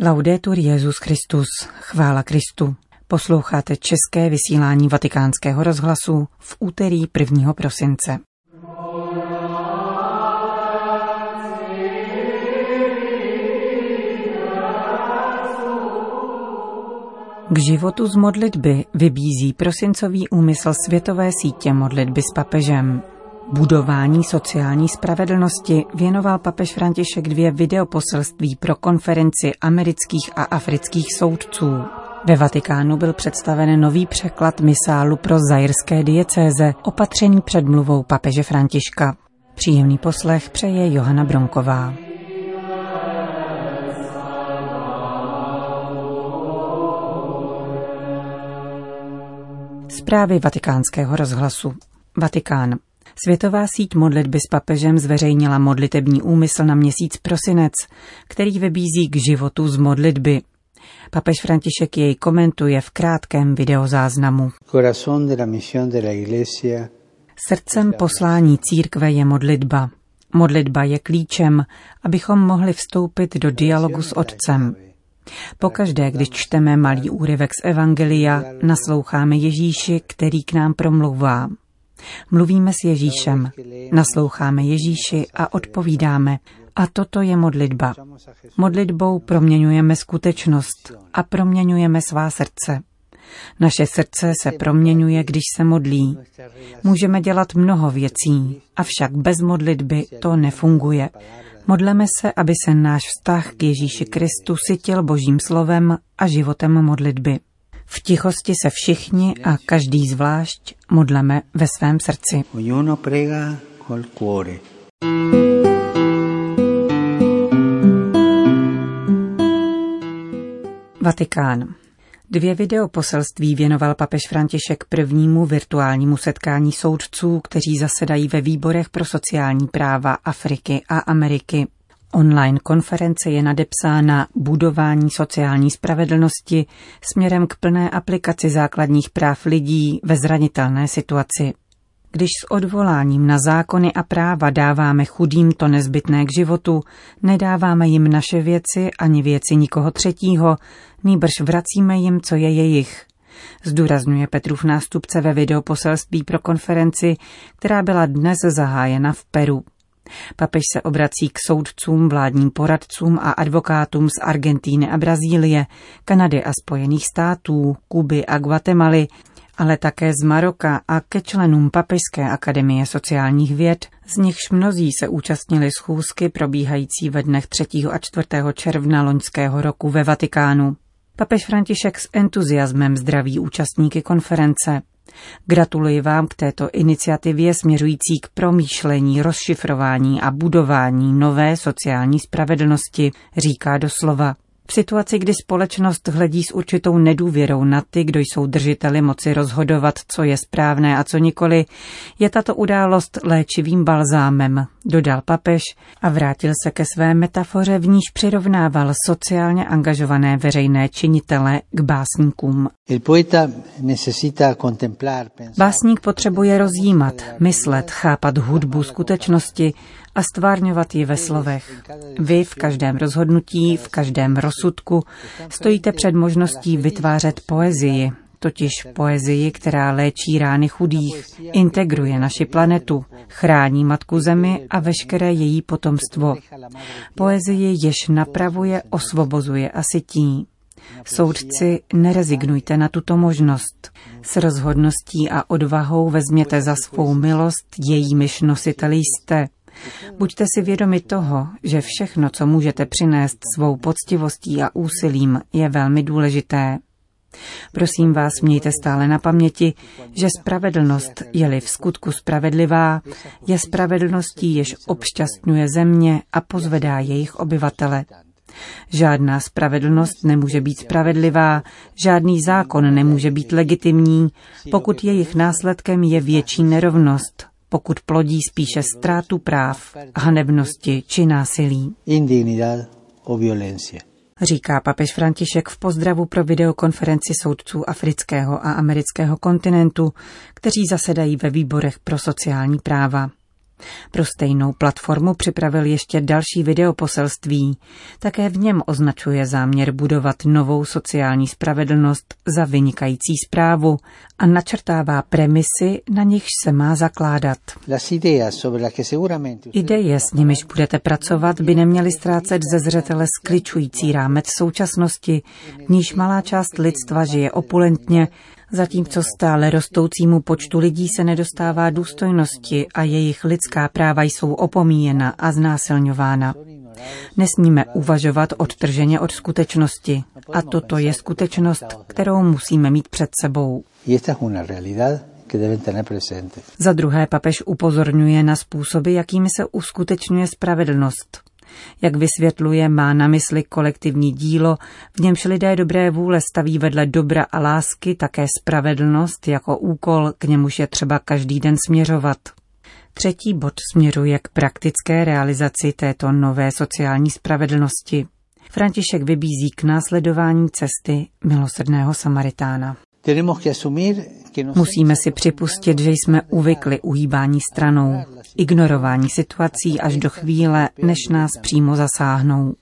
Laudetur Jezus Christus, chvála Kristu. Posloucháte české vysílání Vatikánského rozhlasu v úterý 1. prosince. K životu z modlitby vybízí prosincový úmysl světové sítě modlitby s papežem. Budování sociální spravedlnosti věnoval papež František dvě videoposelství pro konferenci amerických a afrických soudců. Ve Vatikánu byl představen nový překlad misálu pro zajerské diecéze, opatřený předmluvou papeže Františka. Příjemný poslech přeje Johana Bronková. Zprávy vatikánského rozhlasu. Vatikán. Světová síť modlitby s papežem zveřejnila modlitební úmysl na měsíc prosinec, který vybízí k životu z modlitby. Papež František jej komentuje v krátkém videozáznamu. Srdcem poslání církve je modlitba. Modlitba je klíčem, abychom mohli vstoupit do dialogu s Otcem. Pokaždé, když čteme malý úryvek z Evangelia, nasloucháme Ježíši, který k nám promlouvá. Mluvíme s Ježíšem, nasloucháme Ježíši a odpovídáme. A toto je modlitba. Modlitbou proměňujeme skutečnost a proměňujeme svá srdce. Naše srdce se proměňuje, když se modlí. Můžeme dělat mnoho věcí, avšak bez modlitby to nefunguje. Modleme se, aby se náš vztah k Ježíši Kristu sytil božím slovem a životem modlitby. V tichosti se všichni a každý zvlášť modleme ve svém srdci. Vatikán. Dvě videoposelství věnoval papež František prvnímu virtuálnímu setkání soudců, kteří zasedají ve výborech pro sociální práva Afriky a Ameriky. Online konference je nadepsána Budování sociální spravedlnosti směrem k plné aplikaci základních práv lidí ve zranitelné situaci. Když s odvoláním na zákony a práva dáváme chudým to nezbytné k životu, nedáváme jim naše věci ani věci nikoho třetího, nýbrž vracíme jim, co je jejich. Zdůrazňuje Petrův nástupce ve videoposelství pro konferenci, která byla dnes zahájena v Peru. Papež se obrací k soudcům, vládním poradcům a advokátům z Argentíny a Brazílie, Kanady a Spojených států, Kuby a Guatemaly, ale také z Maroka a ke členům Papežské akademie sociálních věd, z nichž mnozí se účastnili schůzky probíhající ve dnech 3. a 4. června loňského roku ve Vatikánu. Papež František s entuziasmem zdraví účastníky konference. Gratuluji vám k této iniciativě směřující k promýšlení, rozšifrování a budování nové sociální spravedlnosti, říká doslova. V situaci, kdy společnost hledí s určitou nedůvěrou na ty, kdo jsou držiteli moci rozhodovat, co je správné a co nikoli, je tato událost léčivým balzámem, dodal papež a vrátil se ke své metafoře, v níž přirovnával sociálně angažované veřejné činitele k básníkům. Básník potřebuje rozjímat, myslet, chápat hudbu skutečnosti a stvárňovat ji ve slovech. Vy v každém rozhodnutí, v každém rozsudku stojíte před možností vytvářet poezii, totiž poezii, která léčí rány chudých, integruje naši planetu, chrání matku zemi a veškeré její potomstvo. Poezii jež napravuje, osvobozuje a sytí. Soudci, nerezignujte na tuto možnost. S rozhodností a odvahou vezměte za svou milost, jejímiž nositeli jste. Buďte si vědomi toho, že všechno, co můžete přinést svou poctivostí a úsilím, je velmi důležité. Prosím vás, mějte stále na paměti, že spravedlnost, je-li v skutku spravedlivá, je spravedlností, jež obšťastňuje země a pozvedá jejich obyvatele. Žádná spravedlnost nemůže být spravedlivá, žádný zákon nemůže být legitimní, pokud jejich následkem je větší nerovnost, pokud plodí spíše ztrátu práv, hanebnosti či násilí. Říká papež František v pozdravu pro videokonferenci soudců afrického a amerického kontinentu, kteří zasedají ve výborech pro sociální práva. Pro stejnou platformu připravil ještě další videoposelství. Také v něm označuje záměr budovat novou sociální spravedlnost za vynikající zprávu a načrtává premisy, na nichž se má zakládat. Ideje, s nimiž budete pracovat, by neměly ztrácet ze zřetele skličující rámec současnosti, v níž malá část lidstva žije opulentně zatímco stále rostoucímu počtu lidí se nedostává důstojnosti a jejich lidská práva jsou opomíjena a znásilňována. Nesmíme uvažovat odtrženě od skutečnosti. A toto je skutečnost, kterou musíme mít před sebou. Za druhé papež upozorňuje na způsoby, jakými se uskutečňuje spravedlnost. Jak vysvětluje, má na mysli kolektivní dílo, v němž lidé dobré vůle staví vedle dobra a lásky také spravedlnost jako úkol, k němuž je třeba každý den směřovat. Třetí bod směřuje k praktické realizaci této nové sociální spravedlnosti. František vybízí k následování cesty milosrdného Samaritána. Musíme si připustit, že jsme uvykli uhýbání stranou, ignorování situací až do chvíle, než nás přímo zasáhnou.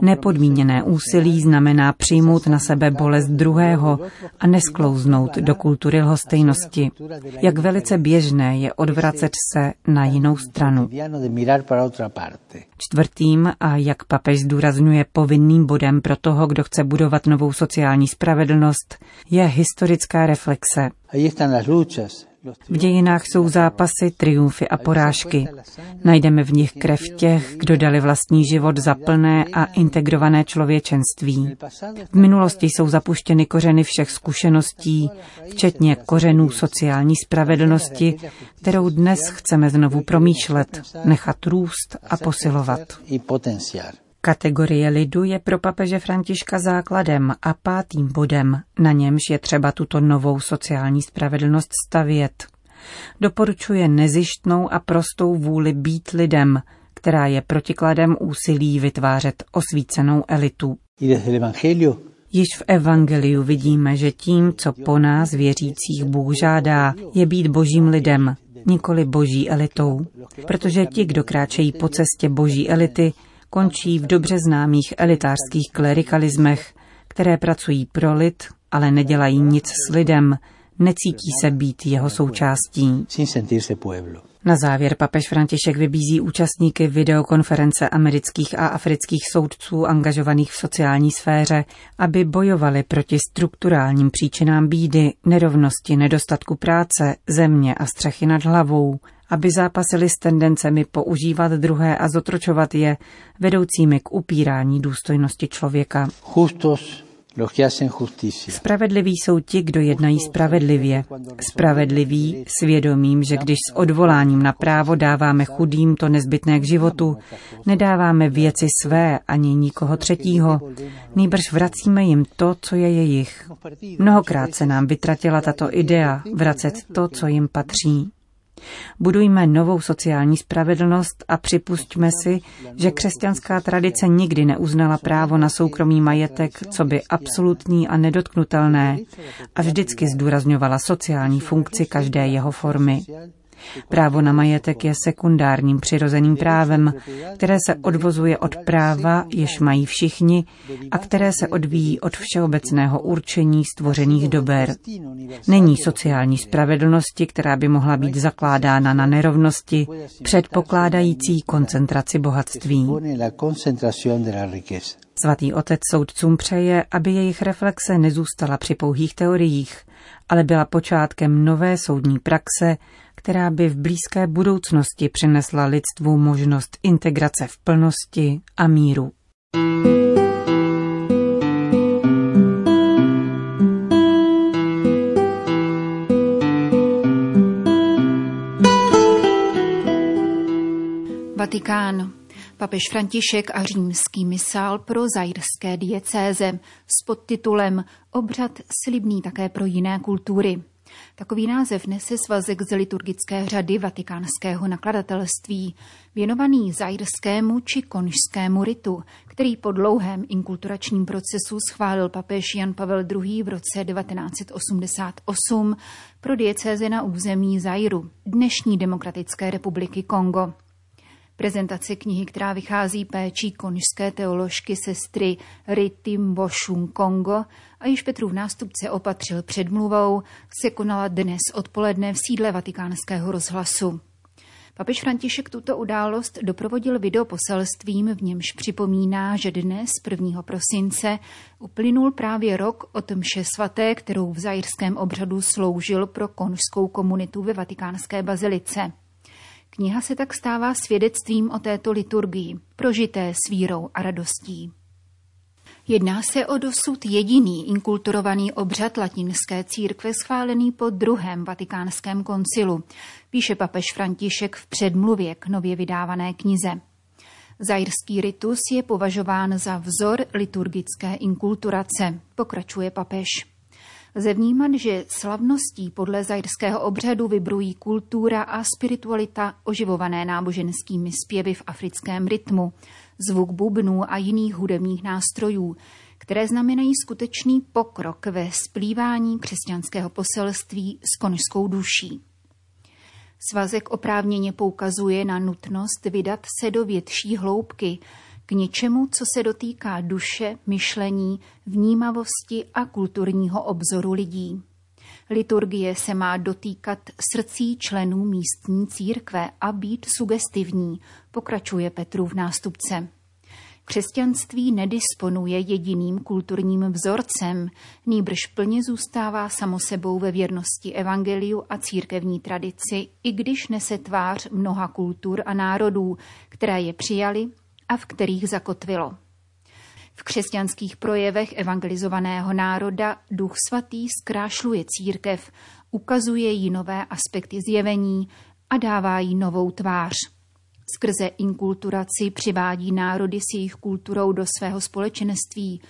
Nepodmíněné úsilí znamená přijmout na sebe bolest druhého a nesklouznout do kultury lhostejnosti. Jak velice běžné je odvracet se na jinou stranu. Čtvrtým a jak papež zdůrazňuje povinným bodem pro toho, kdo chce budovat novou sociální spravedlnost, je historická reflexe. V dějinách jsou zápasy, triumfy a porážky. Najdeme v nich krev těch, kdo dali vlastní život za plné a integrované člověčenství. V minulosti jsou zapuštěny kořeny všech zkušeností, včetně kořenů sociální spravedlnosti, kterou dnes chceme znovu promýšlet, nechat růst a posilovat. Kategorie lidu je pro papeže Františka základem a pátým bodem, na němž je třeba tuto novou sociální spravedlnost stavět. Doporučuje nezištnou a prostou vůli být lidem, která je protikladem úsilí vytvářet osvícenou elitu. Již v Evangeliu vidíme, že tím, co po nás věřících Bůh žádá, je být božím lidem, nikoli boží elitou. Protože ti, kdo kráčejí po cestě boží elity, končí v dobře známých elitářských klerikalismech, které pracují pro lid, ale nedělají nic s lidem, necítí se být jeho součástí. Na závěr papež František vybízí účastníky videokonference amerických a afrických soudců angažovaných v sociální sféře, aby bojovali proti strukturálním příčinám bídy, nerovnosti, nedostatku práce, země a střechy nad hlavou, aby zápasili s tendencemi používat druhé a zotročovat je, vedoucími k upírání důstojnosti člověka. Spravedliví jsou ti, kdo jednají spravedlivě. Spravedliví svědomím, že když s odvoláním na právo dáváme chudým to nezbytné k životu, nedáváme věci své ani nikoho třetího, nýbrž vracíme jim to, co je jejich. Mnohokrát se nám vytratila tato idea vracet to, co jim patří. Budujme novou sociální spravedlnost a připustíme si, že křesťanská tradice nikdy neuznala právo na soukromý majetek, co by absolutní a nedotknutelné, a vždycky zdůrazňovala sociální funkci každé jeho formy. Právo na majetek je sekundárním přirozeným právem, které se odvozuje od práva, jež mají všichni a které se odvíjí od všeobecného určení stvořených dober. Není sociální spravedlnosti, která by mohla být zakládána na nerovnosti, předpokládající koncentraci bohatství. Svatý otec soudcům přeje, aby jejich reflexe nezůstala při pouhých teoriích, ale byla počátkem nové soudní praxe, která by v blízké budoucnosti přinesla lidstvu možnost integrace v plnosti a míru. Vatikán. Papež František a římský misál pro zajirské diecéze s podtitulem Obřad slibný také pro jiné kultury. Takový název nese svazek z liturgické řady vatikánského nakladatelství, věnovaný zajrskému či konžskému ritu, který po dlouhém inkulturačním procesu schválil papež Jan Pavel II. v roce 1988 pro diecéze na území Zajru, dnešní Demokratické republiky Kongo. Prezentace knihy, která vychází péčí konžské teoložky sestry Rity Mboshun Kongo a již Petrův nástupce opatřil předmluvou, se konala dnes odpoledne v sídle vatikánského rozhlasu. Papež František tuto událost doprovodil videoposelstvím, v němž připomíná, že dnes, 1. prosince, uplynul právě rok od mše svaté, kterou v zajrském obřadu sloužil pro konžskou komunitu ve vatikánské bazilice. Kniha se tak stává svědectvím o této liturgii, prožité s vírou a radostí. Jedná se o dosud jediný inkulturovaný obřad latinské církve schválený po druhém vatikánském koncilu, píše papež František v předmluvě k nově vydávané knize. Zajrský ritus je považován za vzor liturgické inkulturace, pokračuje papež. Lze vnímat, že slavností podle zajrského obřadu vybrují kultura a spiritualita oživované náboženskými zpěvy v africkém rytmu, zvuk bubnů a jiných hudebních nástrojů, které znamenají skutečný pokrok ve splývání křesťanského poselství s konžskou duší. Svazek oprávněně poukazuje na nutnost vydat se do větší hloubky, k něčemu, co se dotýká duše, myšlení, vnímavosti a kulturního obzoru lidí. Liturgie se má dotýkat srdcí členů místní církve a být sugestivní, pokračuje Petrův nástupce. Křesťanství nedisponuje jediným kulturním vzorcem, nýbrž plně zůstává samo sebou ve věrnosti evangeliu a církevní tradici, i když nese tvář mnoha kultur a národů, které je přijali a v kterých zakotvilo. V křesťanských projevech evangelizovaného národa Duch Svatý zkrášluje církev, ukazuje jí nové aspekty zjevení a dává jí novou tvář. Skrze inkulturaci přivádí národy s jejich kulturou do svého společenství,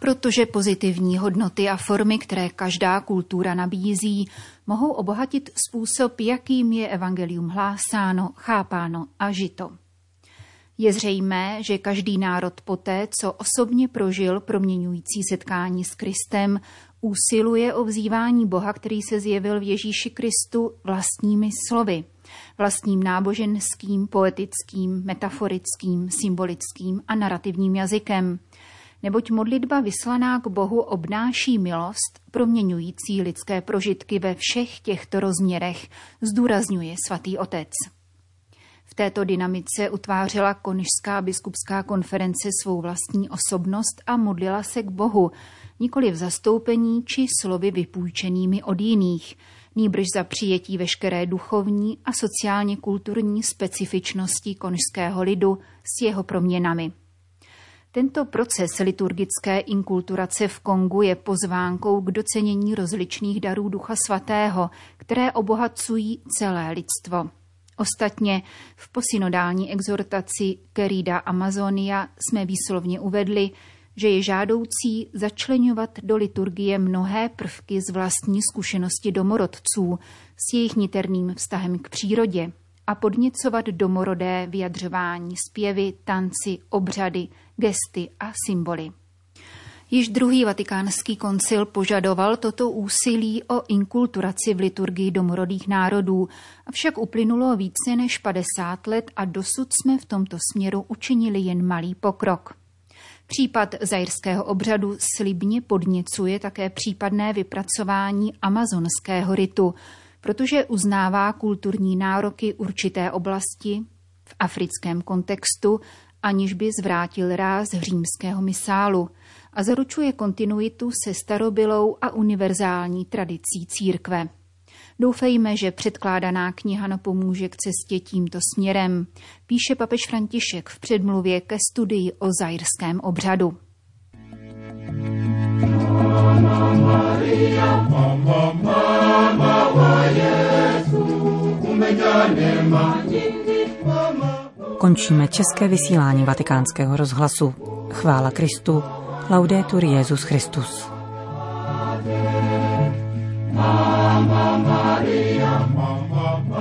protože pozitivní hodnoty a formy, které každá kultura nabízí, mohou obohatit způsob, jakým je evangelium hlásáno, chápáno a žito. Je zřejmé, že každý národ poté, co osobně prožil proměňující setkání s Kristem, usiluje o vzývání Boha, který se zjevil v Ježíši Kristu vlastními slovy, vlastním náboženským, poetickým, metaforickým, symbolickým a narrativním jazykem. Neboť modlitba vyslaná k Bohu obnáší milost, proměňující lidské prožitky ve všech těchto rozměrech, zdůrazňuje svatý otec. V této dynamice utvářela Konžská biskupská konference svou vlastní osobnost a modlila se k Bohu, nikoli v zastoupení či slovy vypůjčenými od jiných, nýbrž za přijetí veškeré duchovní a sociálně kulturní specifičnosti konžského lidu s jeho proměnami. Tento proces liturgické inkulturace v Kongu je pozvánkou k docenění rozličných darů Ducha Svatého, které obohacují celé lidstvo. Ostatně v posynodální exhortaci Querida Amazonia jsme výslovně uvedli, že je žádoucí začlenovat do liturgie mnohé prvky z vlastní zkušenosti domorodců s jejich niterným vztahem k přírodě a podněcovat domorodé vyjadřování zpěvy, tanci, obřady, gesty a symboly. Již druhý vatikánský koncil požadoval toto úsilí o inkulturaci v liturgii domorodých národů, avšak uplynulo více než 50 let a dosud jsme v tomto směru učinili jen malý pokrok. Případ zajrského obřadu slibně podněcuje také případné vypracování amazonského ritu, protože uznává kulturní nároky určité oblasti v africkém kontextu, aniž by zvrátil ráz římského misálu – a zaručuje kontinuitu se starobylou a univerzální tradicí církve. Doufejme, že předkládaná kniha napomůže k cestě tímto směrem, píše papež František v předmluvě ke studii o zajrském obřadu. Mama Maria, mama, mama Končíme české vysílání vatikánského rozhlasu. Chvála Kristu. Laudetur Jezus Christus. Mama Maria, Mama Maria.